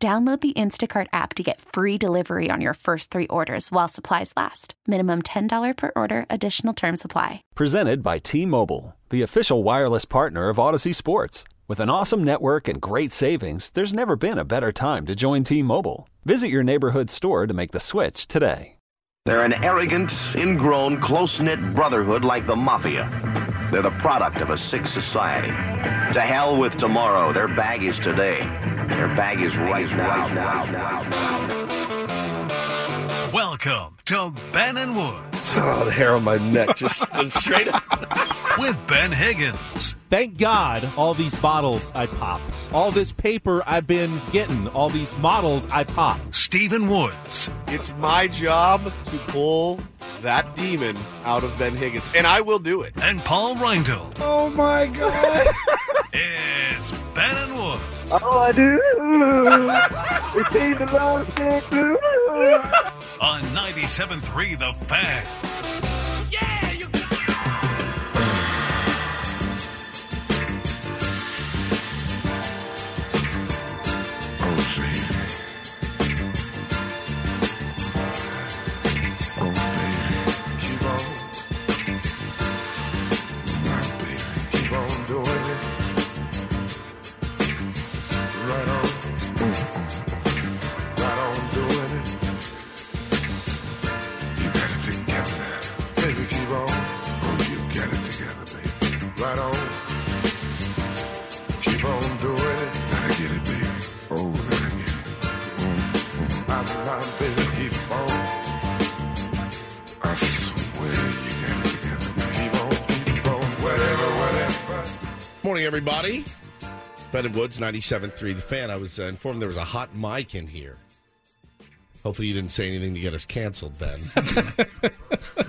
Download the Instacart app to get free delivery on your first three orders while supplies last. Minimum $10 per order, additional term supply. Presented by T Mobile, the official wireless partner of Audacy Sports. With an awesome network and great savings, there's never been a better time to join T Mobile. Visit your neighborhood store to make the switch today. They're an arrogant, ingrown, close knit brotherhood like the Mafia. They're the product of a sick society. To hell with tomorrow. Their bag is today. Their bag is right now. Welcome to Ben and Woods Oh, the hair on my neck just stood straight up. with Ben Higgins. Thank God all these bottles I popped. All this paper I've been getting. All these models I popped. Stephen Woods. It's my job to pull that demon out of Ben Higgins, and I will do it. And Paul Reindl. Oh my God! It's Ben and Woods Oh, I do. it seems a long on 97.3 The Fan. Everybody. Ben and Woods, 97.3 The Fan. I was uh, informed there was a hot mic in here. Hopefully you didn't say anything to get us canceled, Ben.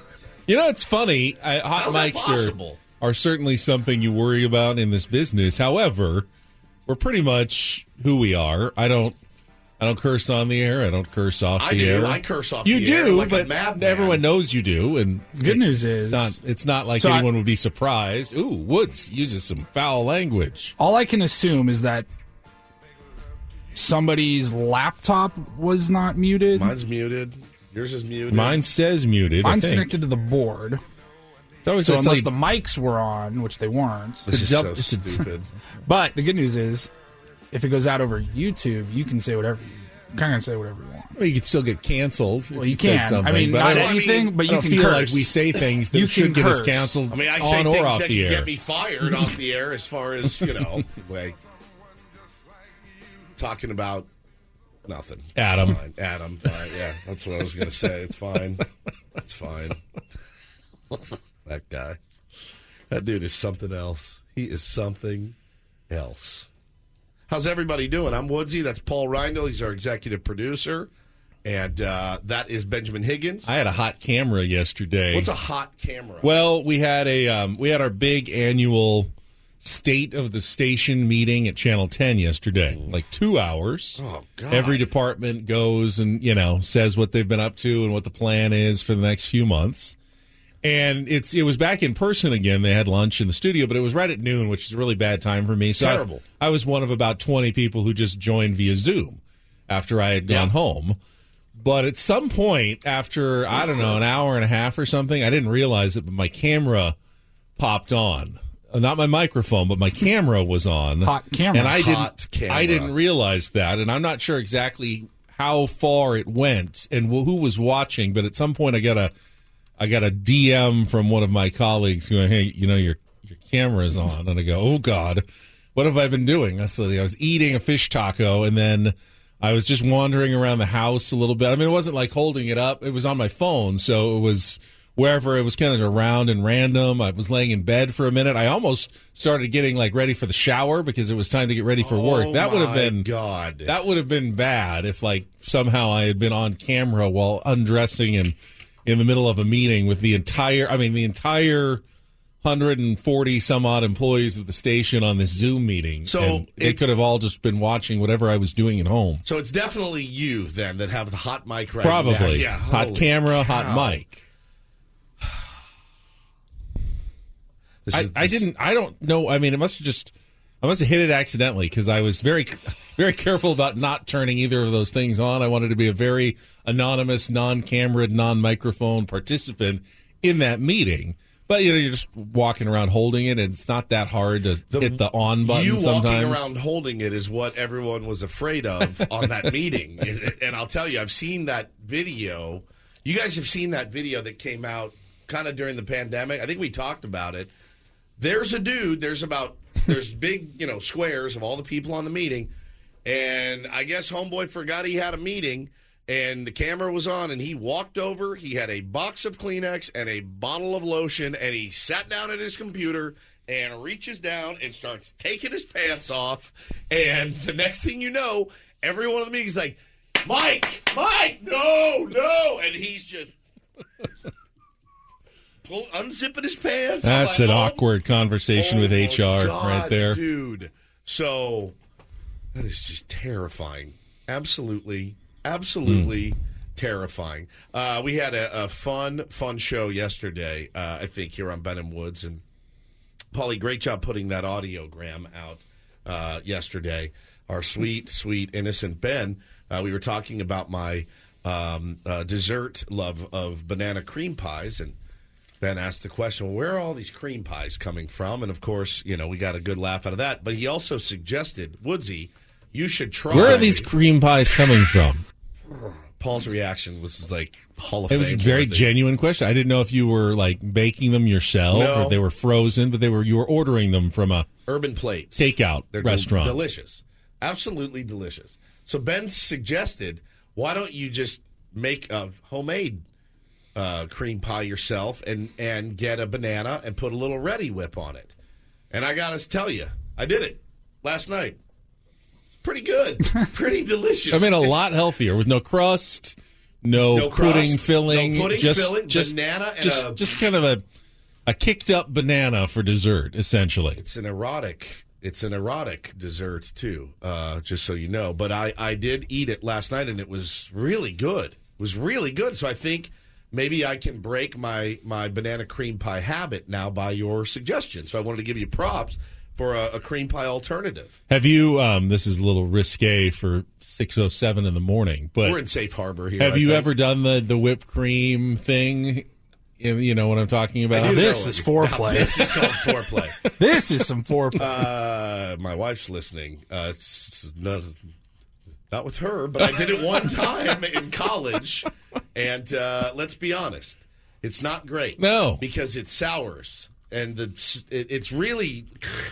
You know, it's funny. I, hot How's that mics possible? are, are certainly something you worry about in this business. However, we're pretty much who we are. I don't. I don't curse on the air. I don't curse off I the do. air. I curse off You the do, air like a but madman. everyone knows you do. And Good news is- it's not. It's not like So I- anyone would be surprised. Ooh, Woods uses some foul language. All I can assume is that somebody's laptop was not muted. Mine's muted. Yours is muted. Mine says muted. I Mine's think. connected to the board. It's always So it's unless like- the mics were on, which they weren't. This is dub- so stupid. But the good news is, if it goes out over YouTube, you can say whatever you kind of say whatever you want. well, you could still get canceled. if Well, you said can. I mean, but not I don't- anything, but I you don't can feel curse. like we say things that You should can get us canceled. I mean, I say on or things off that the can air. get me fired off the air as far as, you know, like talking about nothing. It's Adam. fine. Adam. All right, yeah, that's what I was going to say. It's fine. It's fine. that guy. That dude is something else. He is something else. How's everybody doing? I'm Woodsy. That's Paul Reindl. He's our executive producer. And uh, that is Benjamin Higgins. I had a hot camera yesterday. What's a hot camera? Well, we had a um, we had our big annual state of the station meeting at Channel 10 yesterday. Like 2 hours. Oh, God. Every department goes and, you know, says what they've been up to and what the plan is for the next few months. And it's it was back in person again. They had lunch in the studio, but it was right at noon, which is a really bad time for me. So I- Terrible. I, was one of about 20 people who just joined via Zoom after I had gone Yeah. home. But at some point, after I don't know an hour and a half or something, I didn't realize it, but my camera popped on. Uh, Not my microphone, but my camera was on. Hot camera. and I Hot didn't. camera. I didn't realize that, and I'm not sure exactly how far it went and who was watching. But at some point, I got a, I got a DM from one of my colleagues going, "Hey, you know your your camera's on," and I go, "Oh God, what have I been doing?" I said, I was eating a fish taco, and then. I was just wandering around the house a little bit. I mean, it wasn't like holding it up. It was on my phone, so it was wherever it was kind of around and random. I was laying in bed for a minute. I almost started getting like ready for the shower because it was time to get ready for work. Oh, that would have been God. That would have been bad if like somehow I had been on camera while undressing and in the middle of a meeting with the entire I mean the entire 140 some odd employees of the station on this Zoom meeting. So and they could have all just been watching whatever I was doing at home. So it's definitely you then that have the hot mic right Probably. now. Yeah, hot camera, cow. hot mic. I, is- I this- didn't. I don't know. I mean, it must have just. I must have hit it accidentally because I was very, very careful about not turning either of those things on. I wanted to be a very anonymous, non-camera, non-microphone participant in that meeting. But you know, you're just walking around holding it, and it's not that hard to hit the on button. You sometimes walking around holding it is what everyone was afraid of on that meeting. And I'll tell you, I've seen that video. You guys have seen that video that came out kind of during the pandemic. I think we talked about it. There's a dude, there's about there's big, you know, squares of all the people on the meeting. And I guess homeboy forgot he had a meeting and the camera was on and he walked over, he had a box of Kleenex and a bottle of lotion and he sat down at his computer and reaches down and starts taking his pants off and the next thing you know, everyone in the meeting's like, "Mike, Mike, no, no." And he's just pull, unzipping his pants. That's like, an "Oh awkward conversation Oh with HR God, right there. dude. So that is just terrifying. Absolutely, absolutely Hmm. terrifying. Uh, we had a, a fun, fun show yesterday. Uh, I think here on Ben and Woods and Paulie, great job putting that audiogram out uh, yesterday. Our sweet, sweet, innocent Ben. Uh, we were talking about my um, uh, dessert love of banana cream pies, and Ben asked the question, well, where are all these cream pies coming from? And of course, you know, we got a good laugh out of that. But he also suggested, Woodsy, you should try. Where are these cream pies coming from? Paul's reaction was like Hall of fame. It was a very genuine question. I didn't know if you were like baking them yourself No. or they were frozen, but they were you were ordering them from a Urban Plates takeout They're del- restaurant. delicious, absolutely delicious. So Ben suggested, why don't you just make a homemade uh, cream pie yourself and and get a banana and put a little Reddi-wip on it? And I got to tell you, I did it last night. Pretty good, pretty delicious. I mean, a lot healthier with no crust, no, No pudding crust, filling, no pudding just filling, just banana and just a- just kind of a a kicked up banana for dessert, essentially. It's an erotic. It's an erotic dessert too. Uh, just so you know. But I I did eat it last night and it was really good. It was really good. So I think maybe I can break my my banana cream pie habit now by your suggestion. So I wanted to give you props for a, a cream pie alternative. Have you? Um, this is a little risque for six oh seven in the morning, but We're in safe harbor here. have I you think. ever done the the whipped cream thing? You you know what I'm talking about? I do This is it. foreplay. This is called foreplay. This is some foreplay. Uh, my wife's listening. Uh, it's not, not with her, but I did it one time in college. And uh, let's be honest, it's not great. No. because it sours, and the, it, it's really,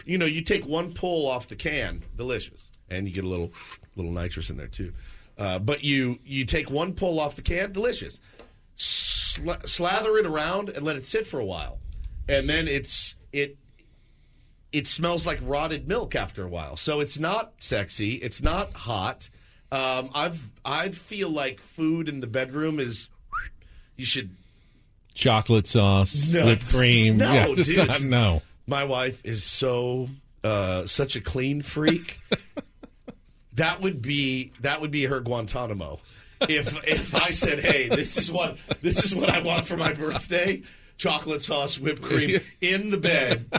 you know, you take one pull off the can, delicious, and you get a little little nitrous in there too. Uh, but you you take one pull off the can, delicious. Sla- slather it around and let it sit for a while, and then it's it it smells like rotted milk after a while. So it's not sexy. It's not hot. Um, I've I feel like food in the bedroom is you should chocolate sauce, No, whipped cream. no, yeah, just dude. not, no. My wife is so uh, such a clean freak. that would be that would be her Guantanamo. If if I said, "Hey, this is what this is what I want for my birthday." Chocolate sauce, whipped cream in the bed.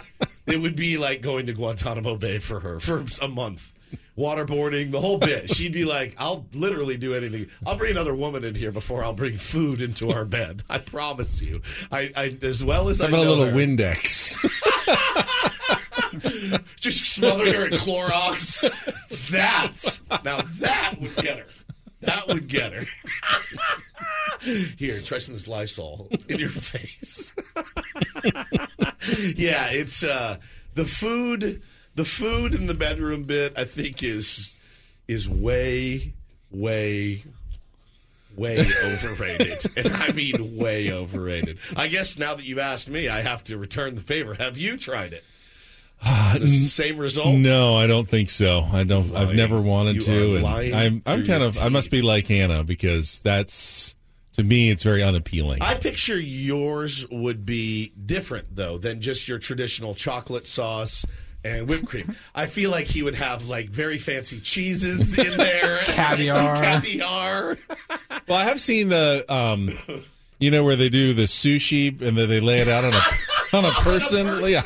It would be like going to Guantanamo Bay for her for a month. Waterboarding, the whole bit. She'd be like, I'll literally do anything. I'll bring another woman in here before I'll bring food into our bed. I promise you. I, I as well as How I about a little her- Windex? just smother her in Clorox. That now that would get her. That would get her. Here, try some of this Lysol in your face. yeah, it's uh, the food. The food in the bedroom bit, I think, is is way, way, way overrated. And I mean way overrated. I guess now that you've asked me, I have to return the favor. Have you tried it? Uh, the same result? No, I don't think so. I don't. I've never wanted You to, and lying I'm. I'm kind of. I must be like Hannah because that's to me, it's very unappealing. I picture yours would be different though than just your traditional chocolate sauce and whipped cream. I feel like he would have like very fancy cheeses in there, Caviar. caviar. well, I have seen the, um, you know, where they do the sushi and then they lay it out on a on a person, yeah,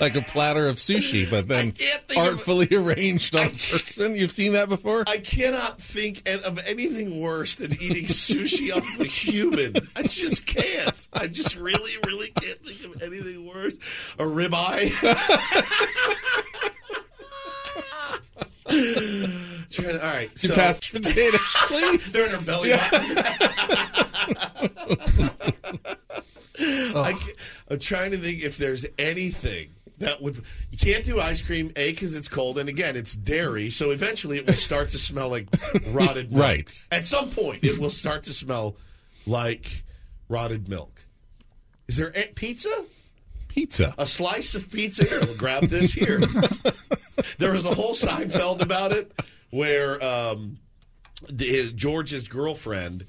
like a platter of sushi, but then can't of- artfully arranged on a person. You've seen that before? I cannot think of anything worse than eating sushi off of a human. I just can't. I just really, really can't think of anything worse. A ribeye. Trying to- all right, so potatoes, please. they're in her belly button. I I'm trying to think if there's anything that would. You can't do ice cream, A, because it's cold, and again, it's dairy, so eventually it will start to smell like rotted milk. Right. At some point, it will start to smell like rotted milk. Is there a- pizza? Pizza. A slice of pizza here. We'll grab this here. there was a whole Seinfeld about it where um, the, his, George's girlfriend,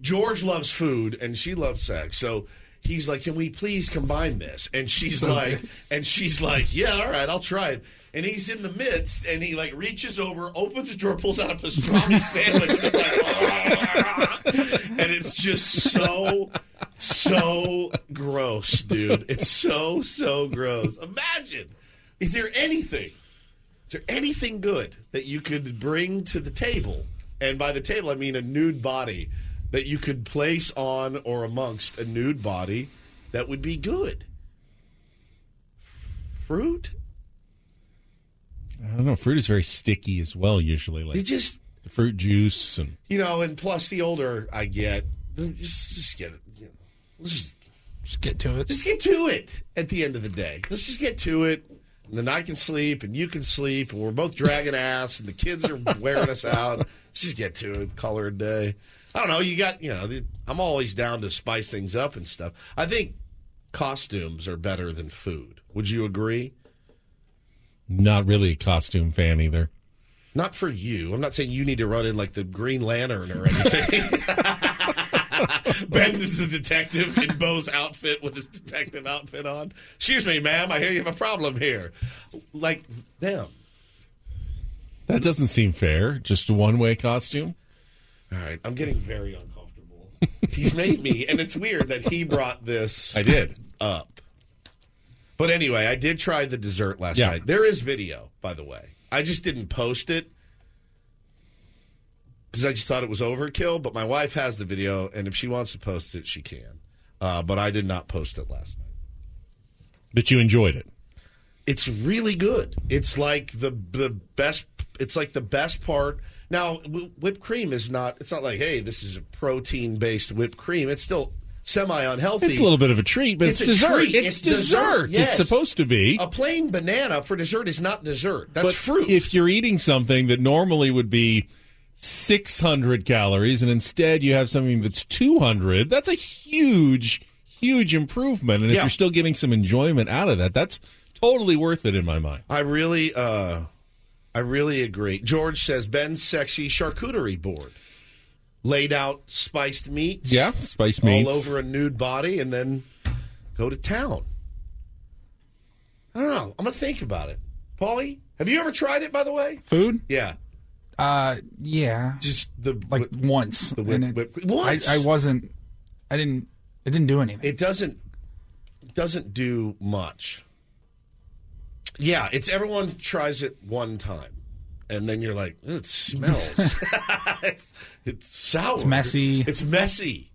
George loves food and she loves sex. So he's like, "Can we please combine this?" And she's like, and she's like, "Yeah, all right, I'll try it." And he's in the midst, and he like reaches over, opens the drawer, pulls out a pastrami sandwich, and, like, ah. and it's just so, so gross, dude. It's so, so gross. Imagine, is there anything? Is there anything good that you could bring to the table? And by the table, I mean a nude body that you could place on or amongst a nude body that would be good. Fruit? I don't know. Fruit is very sticky as well. Usually, like It just, the fruit juice and you know, and plus the older I get, just, just get it. You know, let's just, Just get to it. just get to it at the end of the day. Let's just get to it. And then I can sleep and you can sleep and we're both dragging ass and the kids are wearing us out. Let's just get to it. Color a day. I don't know. You got, you know, the, I'm always down to spice things up and stuff. I think costumes are better than food. Would you agree? not really a costume fan either. Not for you. I'm not saying you need to run in like the Green Lantern or anything. ben is the detective in Bo's outfit with his detective outfit on. Excuse me, ma'am. I hear you have a problem here. Like them. That doesn't seem fair. Just a one way costume. All right. I'm getting very uncomfortable. He's made me, and it's weird that he brought this I did. up. But anyway, I did try the dessert last Yeah. night. There is video, by the way. I just didn't post it because I just thought it was overkill. But my wife has the video, and if she wants to post it, she can. Uh, but I did not post it last night. But you enjoyed it. It's really good. It's like the the best. It's like the best part. Now, whipped cream is not. It's not like, hey, this is a protein based whipped cream. It's still semi unhealthy. It's a little bit of a treat, but it's, a dessert. treat. It's, dessert. yes. It's supposed to be. A plain banana for dessert is not dessert. That's but fruit. If you're eating something that normally would be 600 calories and instead you have something that's 200, that's a huge, huge improvement. And if Yeah. you're still getting some enjoyment out of that, that's totally worth it in my mind. I really, uh, I really agree. George says Ben's sexy charcuterie board laid out spiced meats. Yeah, spiced meats. all over a nude body, and then go to town. I don't know. I'm gonna think about it. Paulie, have you ever tried it? By the way, Food? yeah, Uh, yeah. just the Like once. the whip- it- whip- once? I, I wasn't. I didn't. It didn't do anything. it doesn't doesn't do much. Yeah, it's everyone tries it one time, and then you're like, it smells. it's it's sour. It's messy. It's messy.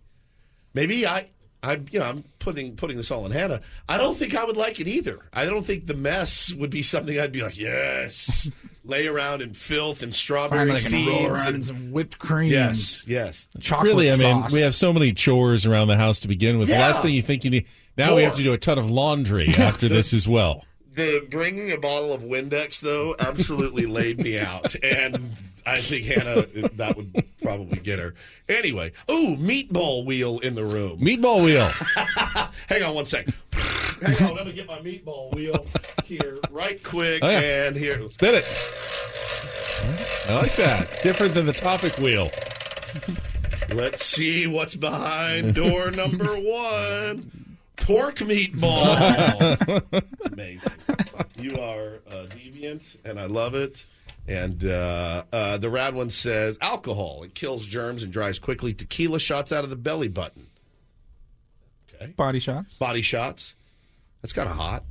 Maybe I. I, you know, I'm putting putting this all in Hannah. I don't think I would like it either. I don't think the mess would be something I'd be like, yes, lay around in filth and strawberry Finally, I can seeds. roll around in and- some whipped cream. yes, yes. Chocolate Really, I mean, we have so many chores around the house to begin with. The last thing you think you need. Now we have to do a ton of laundry after this as well. The bringing a bottle of Windex though absolutely laid me out, and I think Hannah that would probably get her. Anyway, ooh, meatball wheel in the room. Meatball wheel. Hang on one sec. Hang on, let me get my meatball wheel here right quick, Oh, yeah. and here. Spin it. I like that. Different than the topic wheel. Let's see what's behind door number one. Pork meatball. Amazing. You are uh, deviant, and I love it. And uh, uh, the rad one says alcohol. It kills germs and dries quickly. Tequila shots out of the belly button. Okay. Body shots. Body shots. That's kind of hot.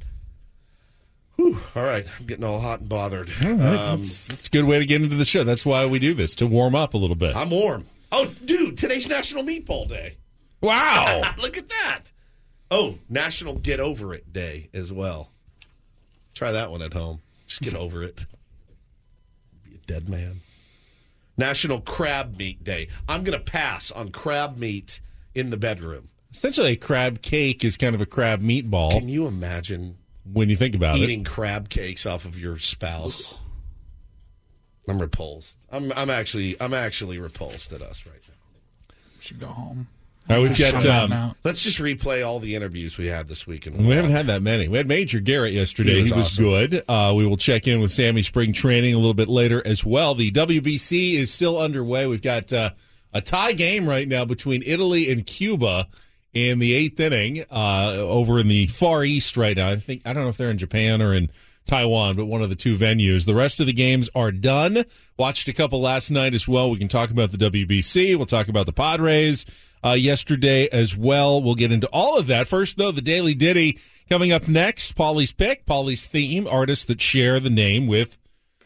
Whew. All right. I'm getting all hot and bothered. Um, that's, that's a good way to get into the show. That's why we do this to warm up a little bit. I'm warm. Oh, dude, today's National Meatball Day. Wow. Look at that. Oh, National Get Over It Day as well. Try that one at home. Just get over it. Be a dead man. National Crab Meat Day. I'm going to pass on crab meat in the bedroom. Essentially, a crab cake is kind of a crab meatball. Can you imagine when you think about eating it? crab cakes off of your spouse? I'm repulsed. I'm, I'm actually I'm actually repulsed at us right now. Should go home. All right, we've got. Um. Let's just replay all the interviews we had this week. And we haven't had that many. We had Major Garrett yesterday. He He was was, awesome. good. Uh, we will check in with Sammy Spring Training a little bit later as well. The WBC is still underway. We've got uh, a tie game right now between Italy and Cuba in the eighth inning uh, over in the Far East right now. I think I don't know if they're in Japan or in Taiwan, but one of the two venues. The rest of the games are done. Watched a couple last night as well. We can talk about the WBC. We'll talk about the Padres uh, yesterday as well. We'll get into all of that. First, though, the Daily Ditty coming up next. Paulie's pick, Paulie's theme, artists that share the name with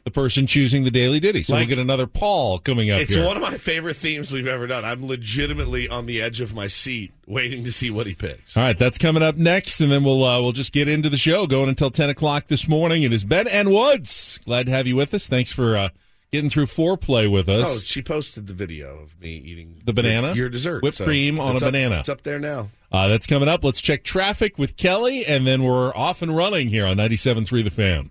the person choosing the Daily Ditty. So Like- we'll get another Paul coming up It's here. one of my favorite themes we've ever done. I'm legitimately on the edge of my seat waiting to see what he picks. All right, that's coming up next, and then we'll uh, we'll just get into the show going until ten o'clock this morning. It is Ben and Woods. Glad to have you with us. Thanks for uh, getting through foreplay with us. Oh, she posted the video of me eating The banana? your, your dessert, Whipped so cream on a up- banana. It's up there now. Uh, that's coming up. Let's check traffic with Kelly, and then we're off and running here on 97.3 The Fan.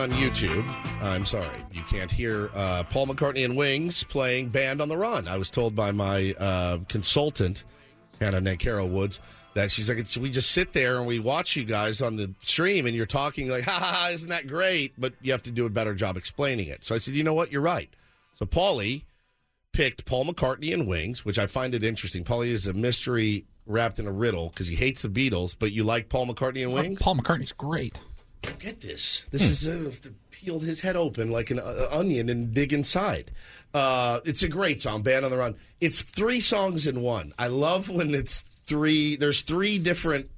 On YouTube, I'm sorry you can't hear uh, Paul McCartney and Wings playing "Band on the Run." I was told by my uh, consultant, Hannah Nankara Woods, that she's like, it's, "We just sit there and we watch you guys on the stream, and you're talking like, ha ha ha, isn't that great?" But you have to do a better job explaining it. So I said, "You know what? You're right." So Paulie picked Paul McCartney and Wings, which I find it interesting. Paulie is a mystery wrapped in a riddle because he hates the Beatles, but you like Paul McCartney and Wings. Paul McCartney's great. Get this. This is uh, peeled his head open like an uh, onion and dig inside. Uh, it's a great song, Band on the Run. It's three songs in one. I love when it's three. There's three different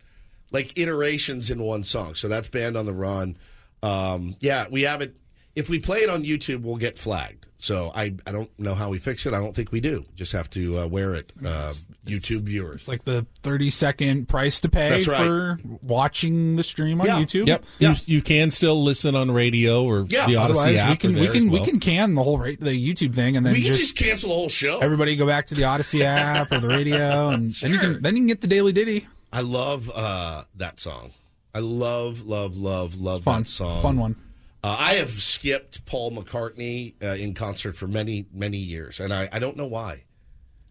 like iterations in one song. So that's Band on the Run. Um, yeah, we have it. If we play it on YouTube, we'll get flagged. So I, I don't know how we fix it. I don't think we do. Just have to uh, wear it, uh, YouTube viewers. It's like the 30 second price to pay right. for watching the stream on Yeah. YouTube. Yep. You, you can still listen on radio or Yeah. the Audacy Otherwise, app. we can we can as we can can the whole ra- the YouTube thing and then we can just, just cancel the whole show. everybody go back to the Audacy app or the radio and then you can then you can get the daily ditty. I love uh, that song. I love, love, love, love Fun. that song. Fun one. Uh, I have skipped Paul McCartney uh, in concert for many, many years, and I, I don't know why.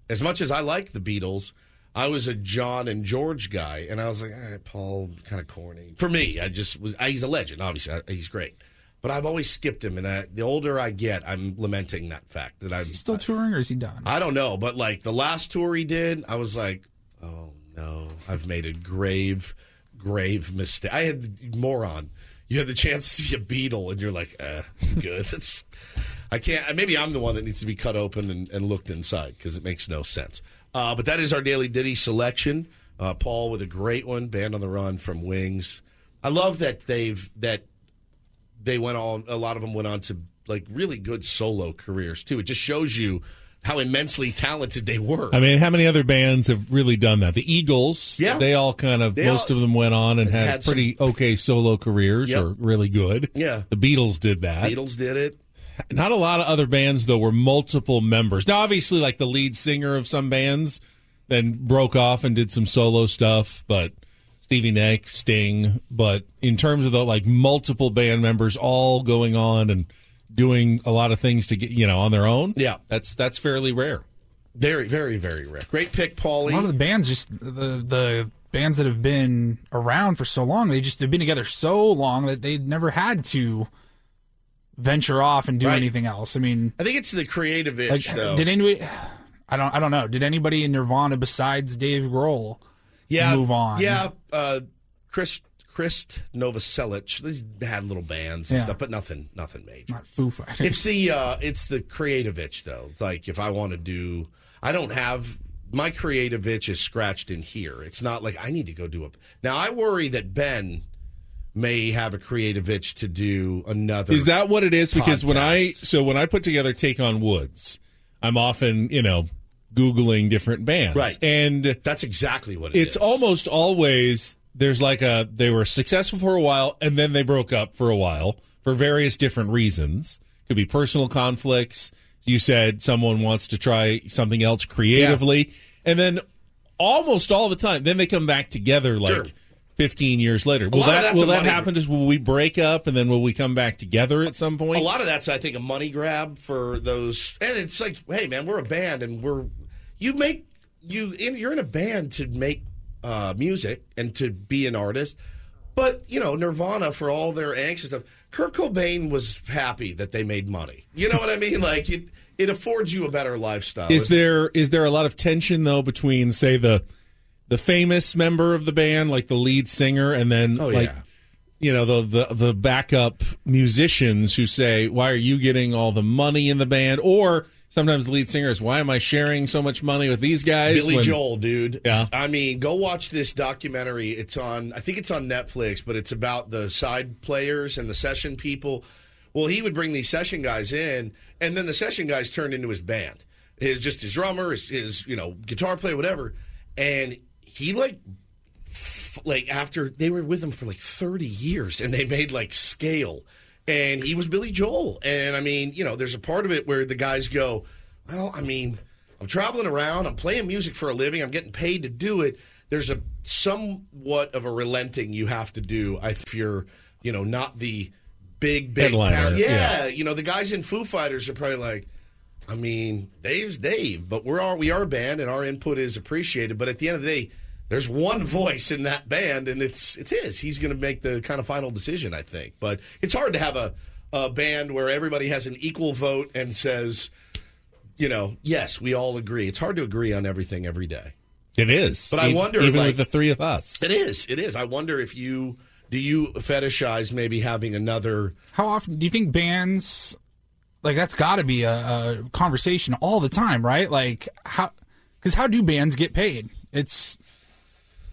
As much as I like the Beatles, I was a John and George guy, and I was like, eh, Paul, kind of corny. For me, I just was. I, he's a legend, obviously. I, he's great, but I've always skipped him, and I, the older I get, I'm lamenting that fact that I'm Still touring or is he done? I don't know, but like the last tour he did, I was like, oh no, I've made a grave, grave mistake. I had moron. You had the chance to see a Beatle, and you're like, eh, good. it's, I can't. Maybe I'm the one that needs to be cut open and, and looked inside because it makes no sense. Uh, but that is our daily ditty selection. Uh, Paul with a great one, "Band on the Run" from Wings. I love that they've that they went on. A lot of them went on to like really good solo careers too. It just shows you how immensely talented they were. I mean, how many other bands have really done that? The Eagles, Yeah. they all kind of, They most all- of them went on and had, had some- pretty okay solo careers Yep. or really good. Yeah. The Beatles did that. Beatles did it. Not a lot of other bands, though, were multiple members. Now, obviously, like the lead singer of some bands then broke off and did some solo stuff, but Stevie Nicks, Sting. But in terms of the like multiple band members all going on and doing a lot of things to get, you know, on their own, Yeah. that's that's fairly rare. Very, very, very rare. Great pick, Paulie. A lot of the bands just the the bands that have been around for so long, they just have been together so long that they never had to venture off and do Right. anything else. I mean, I think it's the creative itch, like, though. did anybody? I don't. I don't know. Did anybody in Nirvana besides Dave Grohl yeah, move on? Yeah, uh, Chris Chris Novoselic. They had little bands and Yeah. stuff, but nothing, nothing major. not Foo Fighters. It's the uh, it's the creative itch though. It's like if I want to do, I don't have my creative itch is scratched in here. It's not like I need to go do a. Now I worry that Ben may have a creative itch to do another. Is that what it is? Because when I so when I put together Take on Woods, I'm often you know googling different bands, Right. And That's exactly what it it's is. almost always there's like a they were successful for a while and then they broke up for a while for various different reasons. Could be personal conflicts. You said someone wants to try something else creatively, and then almost all the time, then they come back together like. Sure. 15 years later. Will that will that happen? Just will we break up and then will we come back together at some point? A lot of that's, I think, a money grab for those. And it's like, hey, man, we're a band, and we're you make you in, you're in a band to make uh, music and to be an artist. But you know, Nirvana for all their angst and stuff. Kurt Cobain was happy that they made money. You know what I mean? Like it, it affords you a better lifestyle. Is there is there a lot of tension though between say the the famous member of the band, like the lead singer, and then Oh, like yeah. you know the, the the backup musicians who say, "Why are you getting all the money in the band?" Or sometimes the lead singers, "Why am I sharing so much money with these guys?" Billy when- Joel, dude. Yeah. I mean, go watch this documentary. It's on, I think it's on Netflix, but it's about the side players and the session people. Well, he would bring these session guys in, and then the session guys turned into his band. His just his drummer, his, his you know guitar player, whatever. And he like f- like after they were with him for like 30 years and they made like scale and he was billy joel and i mean you know there's a part of it where the guys go well i mean i'm traveling around i'm playing music for a living i'm getting paid to do it there's a somewhat of a relenting you have to do if you're you know not the big big Headliner, yeah, yeah. you know the guys in foo fighters are probably like I mean, Dave's Dave, but we're all, we are a band, and our input is appreciated. But at the end of the day, there's one voice in that band, and it's it's his. He's going to make the kind of final decision, I think. But it's hard to have a a band where everybody has an equal vote and says, you know, yes, we all agree. It's hard to agree on everything every day. It is, But I E- wonder, even like- with the three of us. It is. It is. I wonder if you do you fetishize maybe having another. How often do you think bands like that's got to be a, a conversation all the time, right? Like how because how do bands get paid? It's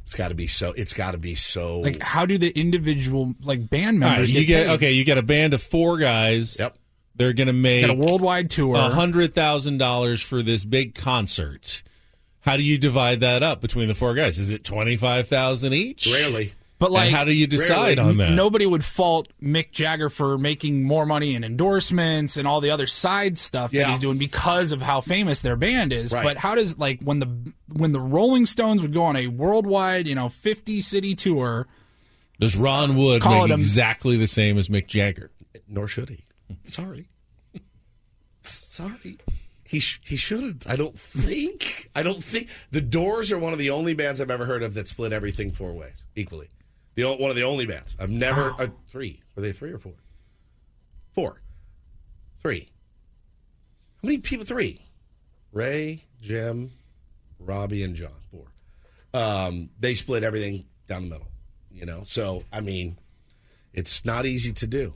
It's got to be so. It's got to be so. like how do the individual like band All right, members you get paid? okay. You get a band of four guys. Yep. They're going to make Got a worldwide tour. a hundred thousand dollars for this big concert. How do you divide that up between the four guys? Is it twenty five thousand each? Rarely. But like, And how do you decide on that? Nobody would fault Mick Jagger for making more money in endorsements and all the other side stuff that he's doing because of how famous their band is. Right. But how does like when the when the Rolling Stones would go on a worldwide, you know, fifty city tour? Does Ron Wood Call make it a- exactly the same as Mick Jagger? Nor should he. Sorry. Sorry. He sh- he shouldn't. I don't think. I don't think the Doors are one of the only bands I've ever heard of that split everything four ways equally. The one of the only bands I've never uh, three. Were they three or four? Four. Three. How many people? Three. Ray, Jim, Robbie, and John. Four. Um, they split everything down the middle. You know, so I mean, it's not easy to do.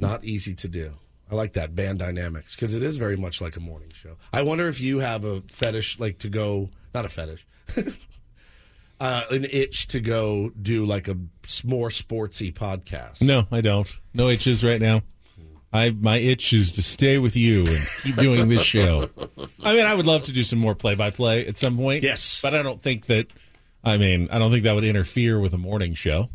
Not easy to do. I like that band dynamics because it is very much like a morning show. I wonder if you have a fetish, like to go, not a fetish, uh, an itch to go do like a more sportsy podcast. No, I don't. No itches right now. I my itch is to stay with you and keep doing this show. I mean, I would love to do some more play by play at some point. Yes. but I don't think that. I mean, I don't think that would interfere with a morning show.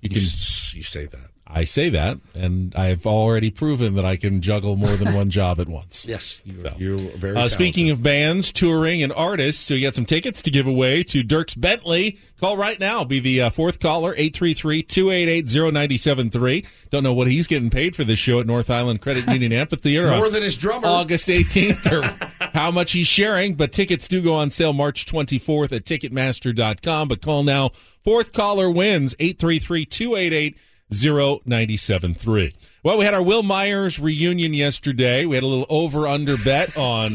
You You, can. s- you say that. I say that, and I've already proven that I can juggle more than one job at once. Yes, you, So. you're very. Uh, speaking of bands, touring, and artists, so you got some tickets to give away to Dierks Bentley. Call right now. Be the uh, fourth caller, 833-288-0973. Don't know what he's getting paid for this show at North Island Credit Union Amphitheater. More on than his drummer. August 18th, or how much he's sharing. But tickets do go on sale March 24th at Ticketmaster.com. But call now. Fourth caller wins, 833-288-0973. Well, we had our Wil Myers reunion yesterday. We had a little over-under bet on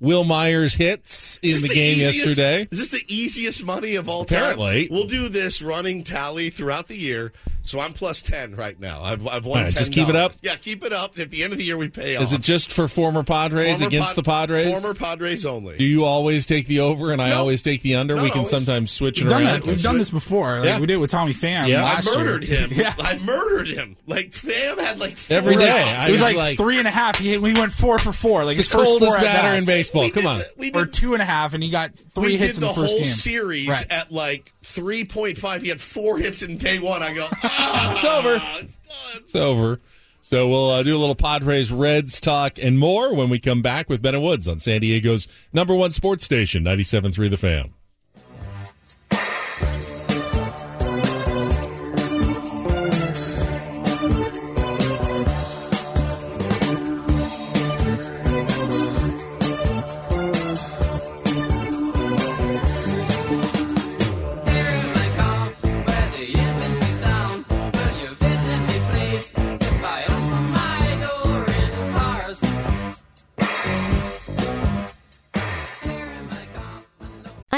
Wil Myers hits in Is the, game easiest- yesterday. Is this the easiest money of all Apparently. time? We'll do this running tally throughout the year. So I'm plus ten right now. I've I've won All right, ten. just keep it up? Yeah, keep it up. At the end of the year, we pay off. Is it just for former Padres Former against Pod- the Padres? Former Padres only. Do you always take the over and I No. always take the under? Not we can always. sometimes switch We've it around. that. We've done this before. Like, Yeah. We did it with Tommy Pham Yeah. I murdered year. him. Yeah. I murdered him. Like Pham had like four Every day. outs. It was was like, like- three and a half. He, we went four for four. Like It's his the first coldest four batter in at-bats. Baseball. We Come on. the- we Or two and a half, and he got three we hits did in the, the first whole game. series Right. at like three point five. He had four hits in day one. I go, ah, It's over. It's done. It's over. So we'll uh, do a little Padres, Reds talk and more when we come back with Ben and Woods on San Diego's number one sports station, 97.3 The Fan.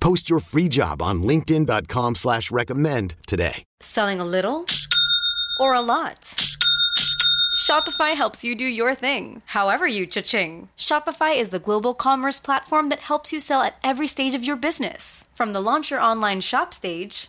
Post your free job on linkedin.com slash recommend today. Selling a little or a lot? Shopify helps you do your thing, however you cha-ching. Shopify is the global commerce platform that helps you sell at every stage of your business. From the launch your online shop stage,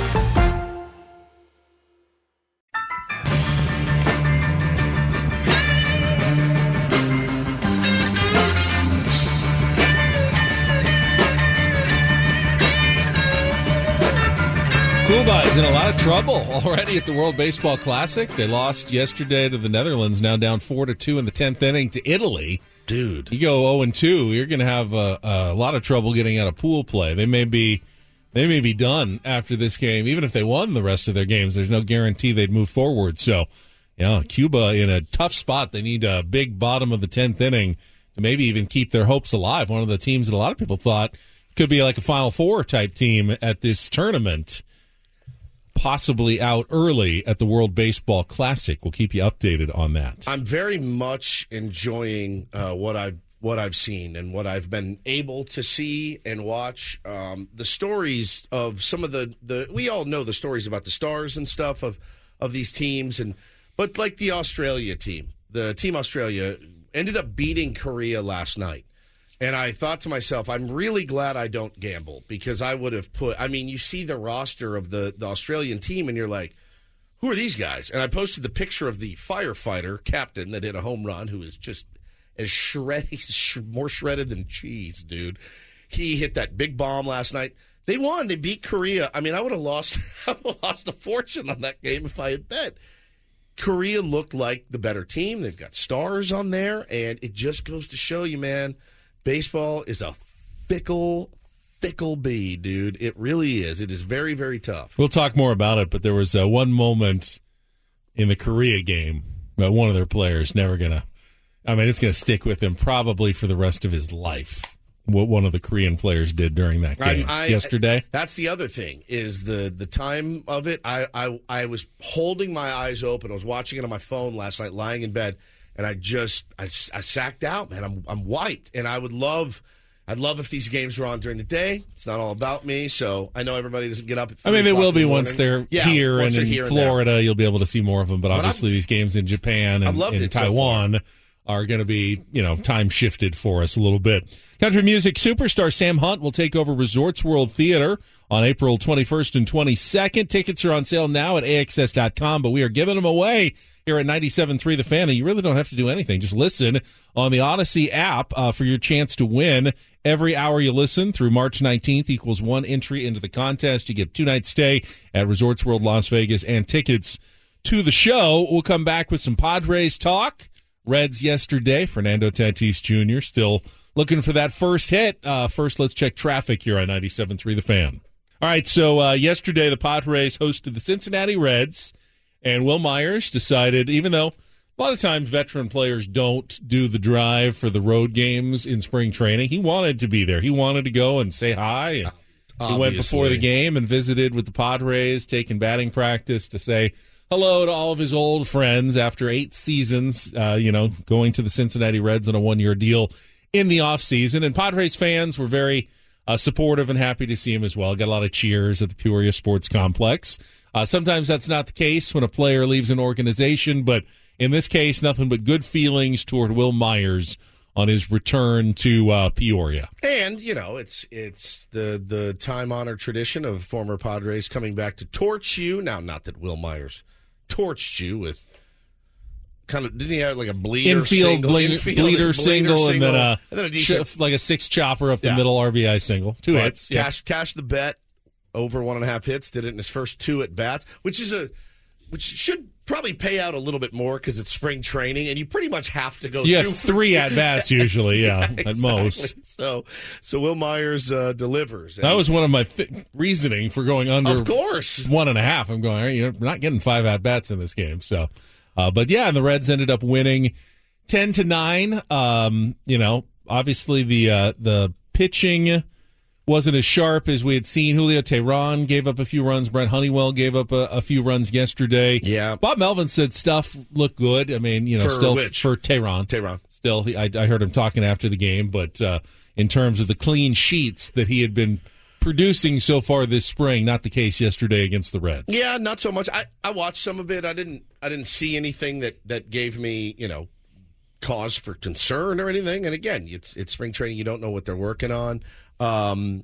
Cuba is in a lot of trouble already at the World Baseball Classic. They lost yesterday to the Netherlands, now down four to two in the tenth inning to Italy. Dude, you go zero and two, you're going to have a, a lot of trouble getting out of pool play. They may be they may be done after this game, even if they won the rest of their games. There's no guarantee they'd move forward. So, yeah, Cuba in a tough spot. They need a big bottom of the tenth inning to maybe even keep their hopes alive. One of the teams that a lot of people thought could be like a Final Four type team at this tournament possibly out early at the World Baseball Classic. We'll keep you updated on that. I'm very much enjoying uh, what I've what I've seen and what I've been able to see and watch. Um, the stories of some of the, the we all know the stories about the stars and stuff of of these teams and but like the Australia team, the team Australia ended up beating Korea last night. And I thought to myself, I'm really glad I don't gamble because I would have put. I mean, you see the roster of the, the Australian team, and you're like, who are these guys? And I posted the picture of the firefighter captain that hit a home run, who is just as shredded, sh- more shredded than cheese, dude. He hit that big bomb last night. They won. They beat Korea. I mean, I would have lost. I would have lost a fortune on that game if I had bet. Korea looked like the better team. They've got stars on there, and it just goes to show you, man baseball is a fickle, fickle bee, dude. It really is. It is very, very tough. We'll talk more about it, but there was uh, one moment in the Korea game that one of their players never gonna. I mean, it's gonna stick with him probably for the rest of his life. What one of the Korean players did during that game I- I- yesterday. That's the other thing is the the time of it. I, I I was holding my eyes open. I was watching it on my phone last night, lying in bed, and I just I, I sacked out, man. I'm I'm wiped, and I would love. I'd love if these games were on during the day. It's not all about me, so I know everybody doesn't get up at. I mean, they will in the be once they're Yeah, here once and they're in here and. Florida. You'll be able to see more of them. But, But obviously, these games in Japan and in it so Taiwan are going to be, you know, time shifted for us a little bit. Country music superstar Sam Hunt will take over Resorts World Theater on April 21st and 22nd. Tickets are on sale now at AXS.com, but we are giving them away here at 97.3 The Fan. And you really don't have to do anything. Just listen on the Audacy app uh, for your chance to win. Every hour you listen through March 19th equals one entry into the contest. You get two nights stay at Resorts World Las Vegas and tickets to the show. We'll come back with some Padres talk. Reds yesterday. Fernando Tatis Jr. still looking for that first hit. Uh, first, let's check traffic here on 97.3 The Fan. All right, so uh, yesterday the Padres hosted the Cincinnati Reds, and Wil Myers decided, even though a lot of times veteran players don't do the drive for the road games in spring training, he wanted to be there. He wanted to go and say hi. And he went before the game and visited with the Padres, taking batting practice to say hello to all of his old friends after eight seasons, uh, you know, going to the Cincinnati Reds on a one year deal in the offseason. And Padres fans were very uh, supportive and happy to see him as well. Got a lot of cheers at the Peoria Sports Complex. Uh, sometimes that's not the case when a player leaves an organization, but in this case, nothing but good feelings toward Wil Myers on his return to uh, Peoria. And you know, it's it's the the time honored tradition of former Padres coming back to torch you. Now, not that Wil Myers torched you with kind of didn't he have like a bleeder infield, single, ble- infield bleeder single, and then a, and then a decent like a six chopper up the Yeah. middle RBI single. Two But hits. Cash cash the bet over one and a half hits. Did it in his first two at bats, which is a which should probably pay out a little bit more because it's spring training, and you pretty much have to go. Have two- three at bats usually, yeah, at exactly. most. So so Wil Myers uh, delivers. That was one of my fi- reasoning for going under. Of course. one and a half. I'm going. All right, you're not getting five at bats in this game. So, uh, but yeah, and the Reds ended up winning ten to nine. Um, you know, obviously the uh, the pitching wasn't as sharp as we had seen. Julio Teheran gave up a few runs. Brent Honeywell gave up a, a few runs yesterday. Yeah. Bob Melvin said stuff looked good. I mean, you know, For still which? for Teheran. Teheran. Still, I, I heard him talking after the game, but uh, in terms of the clean sheets that he had been producing so far this spring, not the case yesterday against the Reds. Yeah, not so much. I, I watched some of it. I didn't I didn't see anything that, that gave me, you know, cause for concern or anything. And again, it's it's spring training, you don't know what they're working on. Um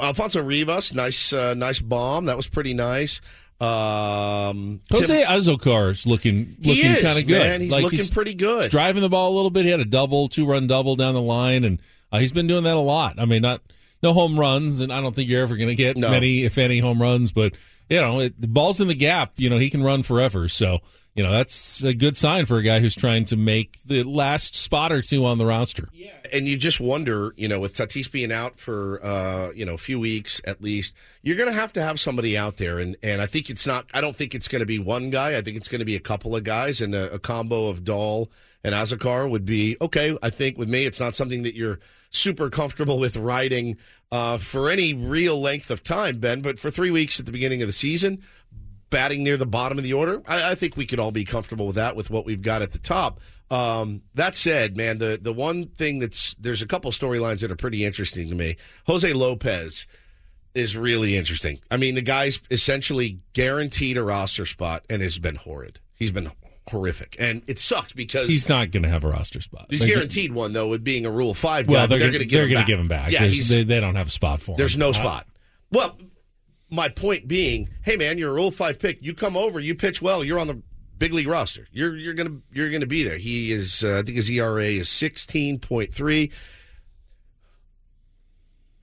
Alfonso Rivas, nice uh, nice bomb. That was pretty nice. Um Jose Tim- Azocar's looking looking is, kind of good. man. He's looking pretty good. he's driving the ball a little bit. He had a double, two run double down the line, and uh, he's been doing that a lot. I mean, not no home runs, and I don't think you're ever going to get No. many, if any, home runs. But you know, it, the ball's in the gap. You know, he can run forever. So you know, that's a good sign for a guy who's trying to make the last spot or two on the roster. Yeah, and you just wonder, you know, with Tatis being out for uh, you know a few weeks at least, you're going to have to have somebody out there, and and I think it's not. I don't think it's going to be one guy. I think it's going to be a couple of guys, and a, a combo of Dahl and Azocar would be okay. I think with me, it's not something that you're super comfortable with riding uh, for any real length of time, Ben. But for three weeks at the beginning of the season, batting near the bottom of the order, I, I think we could all be comfortable with that with what we've got at the top. Um, that said, man, the the one thing that's there's a couple storylines that are pretty interesting to me. Jose Lopez is really interesting. I mean, the guy's essentially guaranteed a roster spot and has been horrid. He's been horrific, and it sucks because He's not going to have a roster spot. he's guaranteed one though, with being a Rule Five guy. Well, they're, they're going to give give him back. Yeah, they, they don't have a spot for him. there's no spot. Well, my point being, hey man, you're a Rule Five pick. You come over, you pitch well, you're on the big league roster. You're you're gonna you're gonna be there. He is. Uh, I think his ERA is sixteen point three.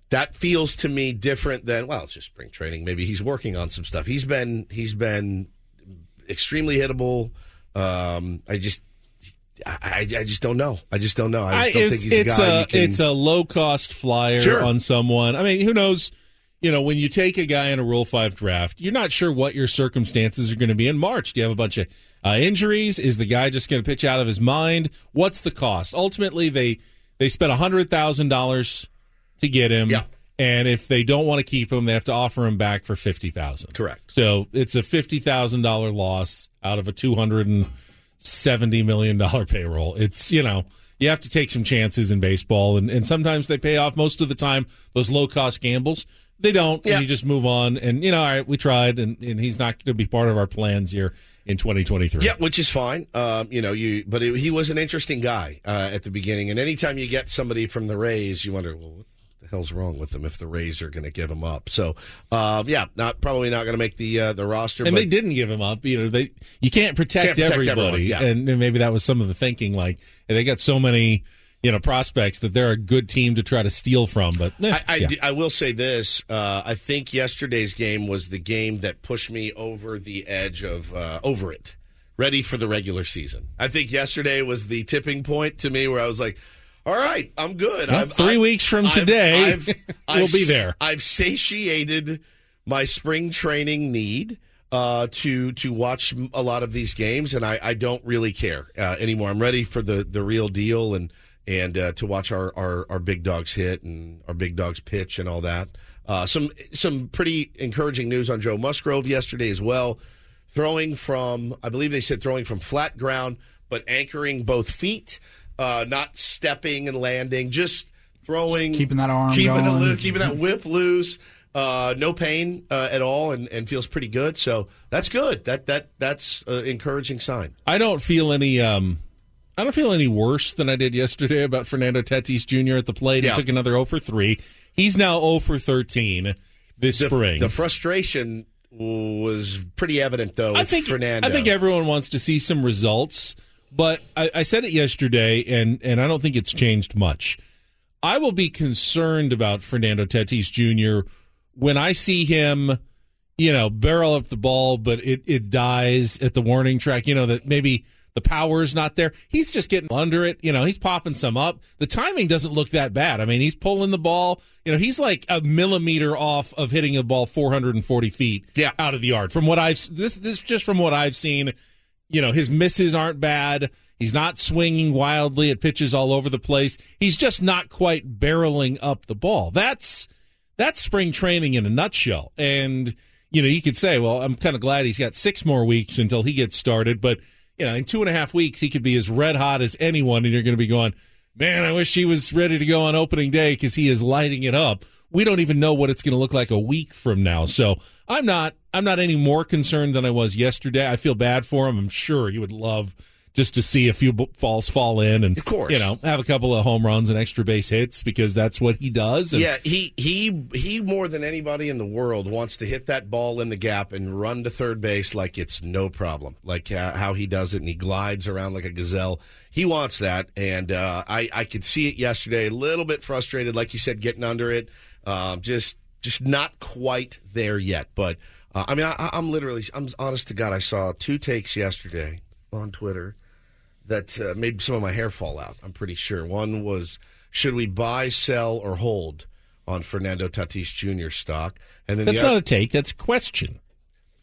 That feels to me different than well, it's just spring training. Maybe he's working on some stuff. He's been he's been extremely hittable. Um, I just. I, I I just don't know. I just don't know. I just don't it's, think he's a guy. you can, it's a low cost flyer Sure. on someone. I mean, who knows? You know, when you take a guy in a Rule Five draft, you're not sure what your circumstances are going to be in March. Do you have a bunch of uh, injuries? Is the guy just going to pitch out of his mind? What's the cost? Ultimately, they they spent hundred thousand dollars to get him. Yeah. And if they don't want to keep him, they have to offer him back for fifty thousand. Correct. So it's a fifty thousand dollar loss out of a two hundred and seventy million dollar payroll. It's you know you have to take some chances in baseball, and, and sometimes they pay off. Most of the time, those low cost gambles They don't, Yeah. and you just move on. And you know, all right, we tried, and, and he's not going to be part of our plans here in 2023. Yeah, which is fine. Um, you know, you but it, he was an interesting guy uh, at the beginning, and anytime you get somebody from the Rays, you wonder, well, what the hell's wrong with them if the Rays are going to give him up? So, um, yeah, not probably not going to make the uh, the roster. and but they didn't give him up. You know, they you can't protect, Can't protect everybody, everyone, yeah. and, and maybe that was some of the thinking. Like they got so many, you know, prospects that they're a good team to try to steal from. But eh, I, I, yeah. d- I will say this. Uh, I think yesterday's game was the game that pushed me over the edge of uh, over it, ready for the regular season. I think yesterday was the tipping point to me where I was like, all right, I'm good. Well, three weeks from today, we'll be there. I've satiated my spring training need uh, to to watch a lot of these games, and I, I don't really care uh, anymore. I'm ready for the, the real deal and and uh, to watch our, our, our big dogs hit and our big dogs pitch and all that. Uh, some some pretty encouraging news on Joe Musgrove yesterday as well. Throwing from, I believe they said throwing from flat ground, but anchoring both feet, uh, not stepping and landing, just throwing, Keeping that arm keeping, going. loo- keeping that whip loose. Uh, no pain uh, at all, and, and feels pretty good. So that's good. That that that's an encouraging sign. I don't feel any. Um, I don't feel any worse than I did yesterday about Fernando Tatis Jr. at the plate. Yeah. He took another 0 for 3. He's now 0 for 13 this The, spring. the frustration was pretty evident, though. I think Fernando. I think everyone wants to see some results, but I, I said it yesterday, and and I don't think it's changed much. I will be concerned about Fernando Tatis Jr. when I see him, you know, barrel up the ball, but it it dies at the warning track. You know that maybe the power is not there. He's just getting under it. You know, he's popping some up. The timing doesn't look that bad. I mean, he's pulling the ball. You know, he's like a millimeter off of hitting a ball 440 feet Yeah. out of the yard. From what I've this this just from what I've seen, you know, his misses aren't bad. He's not swinging wildly at pitches all over the place. He's just not quite barreling up the ball. That's that's spring training in a nutshell. And you know, you could say, well, I'm kind of glad he's got six more weeks until he gets started. But you know, in two and a half weeks, he could be as red hot as anyone, and you're going to be going, man, I wish he was ready to go on opening day because he is lighting it up. We don't even know what it's going to look like a week from now. So I'm not, I'm not any more concerned than I was yesterday. I feel bad for him. I'm sure he would love just to see a few balls fall in and, Of course. you know, have a couple of home runs and extra base hits because that's what he does. And Yeah, he he he more than anybody in the world wants to hit that ball in the gap and run to third base like it's no problem. Like uh, how he does it, and he glides around like a gazelle. He wants that, and uh, I I could see it yesterday. A little bit frustrated, like you said, getting under it. Um, just just not quite there yet. But uh, I mean, I, I'm literally, I'm honest to God, I saw two takes yesterday on Twitter that uh, made some of my hair fall out. I'm pretty sure. One was should we buy, sell, or hold on Fernando Tatis Jr. stock? And then that's the not other, a take. That's a question.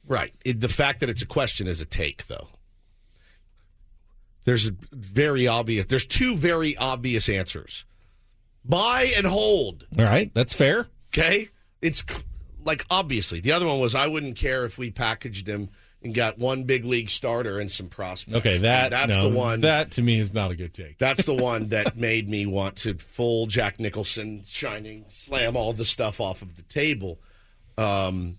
right. It, the fact that it's a question is a take, though. There's a very obvious. There's two very obvious answers: buy and hold. All right. That's fair. Okay, it's like obviously. The other one was I wouldn't care if we packaged him and got one big league starter and some prospects. Okay. That, that's no, the one. That to me is not a good take. That's the one that made me want to full Jack Nicholson shining, slam all the stuff off of the table. Um,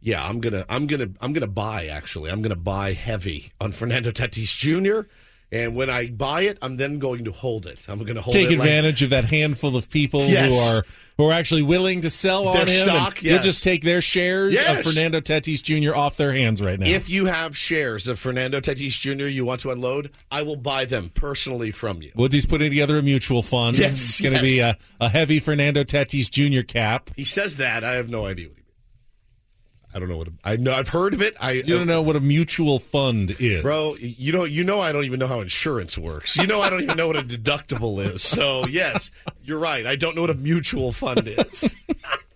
yeah, I'm gonna, I'm gonna, I'm gonna buy. Actually, I'm gonna buy heavy on Fernando Tatis Jr. And when I buy it, I'm then going to hold it. I'm going to hold take it like- advantage of that handful of people Yes. who are who are actually willing to sell on Their him. stock, and You'll just take their shares Yes. of Fernando Tatis Jr. off their hands right now. If you have shares of Fernando Tatis Jr. you want to unload, I will buy them personally from you. Woody's putting together a mutual fund. Yes, it's going to be a, a heavy Fernando Tatis Jr. cap. He says that. I have no idea what he means. I don't know what I know. I've heard of it. I You don't know what a mutual fund is, Bro, you know, you know, I don't even know how insurance works. You know, I don't even know what a deductible is. So, yes, you're right. I don't know what a mutual fund is.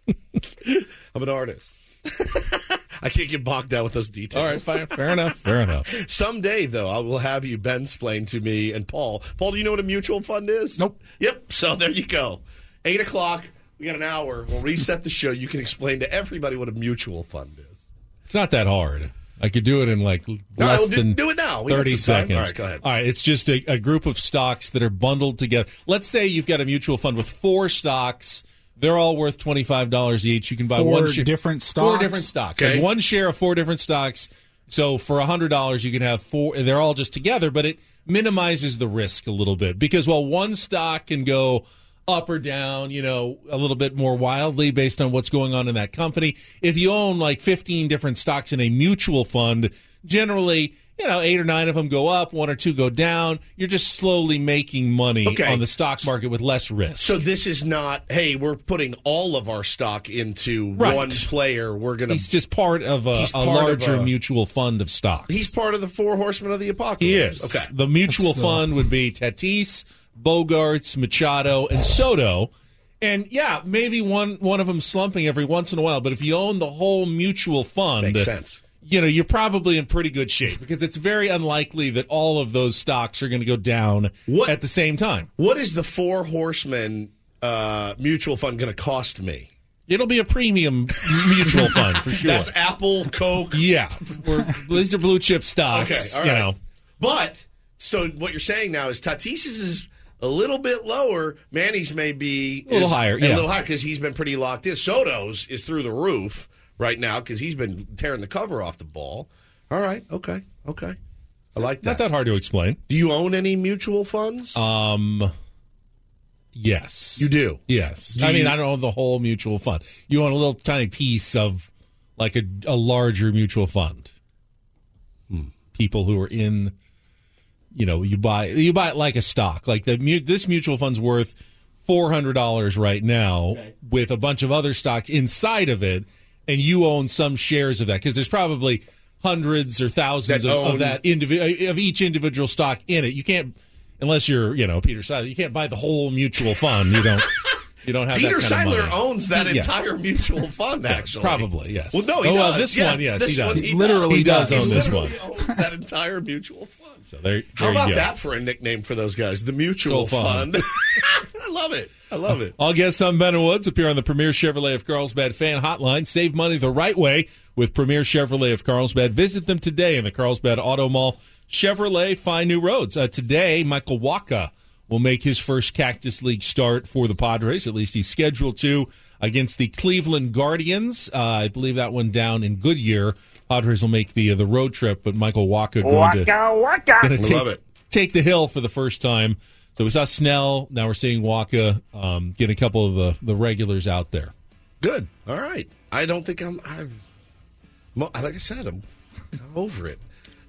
I'm an artist. I can't get bogged down with those details. All right, fine. Fair enough. Fair enough. Someday, though, I will have you Ben explain to me and Paul. Paul, do you know what a mutual fund is? Nope. Yep. So there you go. Eight o'clock. We got an hour. We'll reset the show. You can explain to everybody what a mutual fund is. It's not that hard. I could do it in like right, less well, do- than do it now. We 30 seconds. All right, go ahead. All right, it's just a, a group of stocks that are bundled together. Let's say you've got a mutual fund with four stocks They're all worth twenty five dollars each. You can buy Four one share, different Four different stocks. Okay. Like one share of four different stocks. So for hundred dollars, you can have four. They're all just together, but it minimizes the risk a little bit because while one stock can go up or down, you know, a little bit more wildly based on what's going on in that company. If you own like 15 different stocks in a mutual fund, generally, you know, eight or nine of them go up, one or two go down. You're just slowly making money Okay. on the stock market with less risk. So this is not, hey, we're putting all of our stock into Right. one player. We're going to. He's just part of a, a part of larger a- mutual fund of stocks. He's part of the four horsemen of the apocalypse. He is. Okay. The mutual That's, fund would be Tatis, Bogaerts, Machado, and Soto. And yeah, maybe one one of them slumping every once in a while. But if you own the whole mutual fund, Makes sense. You know, you're probably in pretty good shape because it's very unlikely that all of those stocks are going to go down at the same time. What is the four horsemen uh, mutual fund going to cost me? It'll be a premium mutual fund for sure. That's Apple, Coke. Yeah, We're- these are blue chip stocks. Okay, all you know. But so what you're saying now is Tatis's is a little bit lower. Manny's may be A little higher, a little higher because he's been pretty locked in. Soto's is through the roof right now because he's been tearing the cover off the ball. All right, okay, okay, I like that. Not that hard to explain. Do you own any mutual funds? Um, yes, You do? Yes, Do I mean I don't own the whole mutual fund. You own a little tiny piece of like a, a larger mutual fund. Hmm. People who are in, you know, you buy you buy it like a stock. Like the this mutual fund's worth four hundred dollars right now with a bunch of other stocks inside of it, and you own some shares of that because there's probably hundreds or thousands That of, of that indivi- uh, of each individual stock in it. You can't unless you're you know Peter Seidler. You can't buy the whole mutual fund. You don't. You don't have Peter that kind of Seidler owns that Yeah. entire mutual fund. Actually, probably, yes. Well, no, he Oh, well, does. this Yeah, one, yes, he does. one He literally He does own He this one. owns that entire mutual fund. So there, How there you about go. that for a nickname for those guys? The Mutual Fund. I love it. I love it. All guests on Ben and Woods appear on the Premier Chevrolet of Carlsbad fan hotline. Save money the right way with Premier Chevrolet of Carlsbad. Visit them today in the Carlsbad Auto Mall. Chevrolet, find new roads. Uh, today, Michael Wacha will make his first Cactus League start for the Padres. At least he's scheduled to against the Cleveland Guardians. Uh, I believe that one down in Goodyear. Padres will make the uh, the road trip, but Michael Wacha going to Waka, waka. gonna take, love it. take the hill for the first time. So we saw Snell. Now we're seeing Wacha um, get a couple of the, the regulars out there. Good. All right. I don't think I'm. I'm like I said, I'm over it.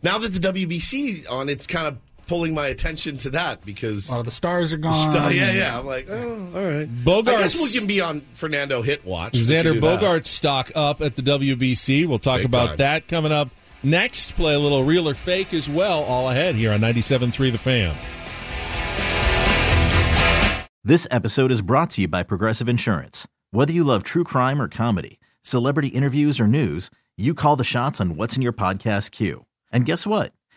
Now that the WBC on, it's kind of pulling my attention to that because Oh, the stars are gone. Stu- yeah, yeah. I'm like, oh, all right. Bogaerts- I guess we can be on Fernando Hit Watch. Xander do that. Bogaerts' stock up at the WBC. We'll talk Big about time. that coming up next. Play a little real or fake as well. All ahead here on 97.3 The Fan. This episode is brought to you by Progressive Insurance. Whether you love true crime or comedy, celebrity interviews or news, you call the shots on what's in your podcast queue. And guess what?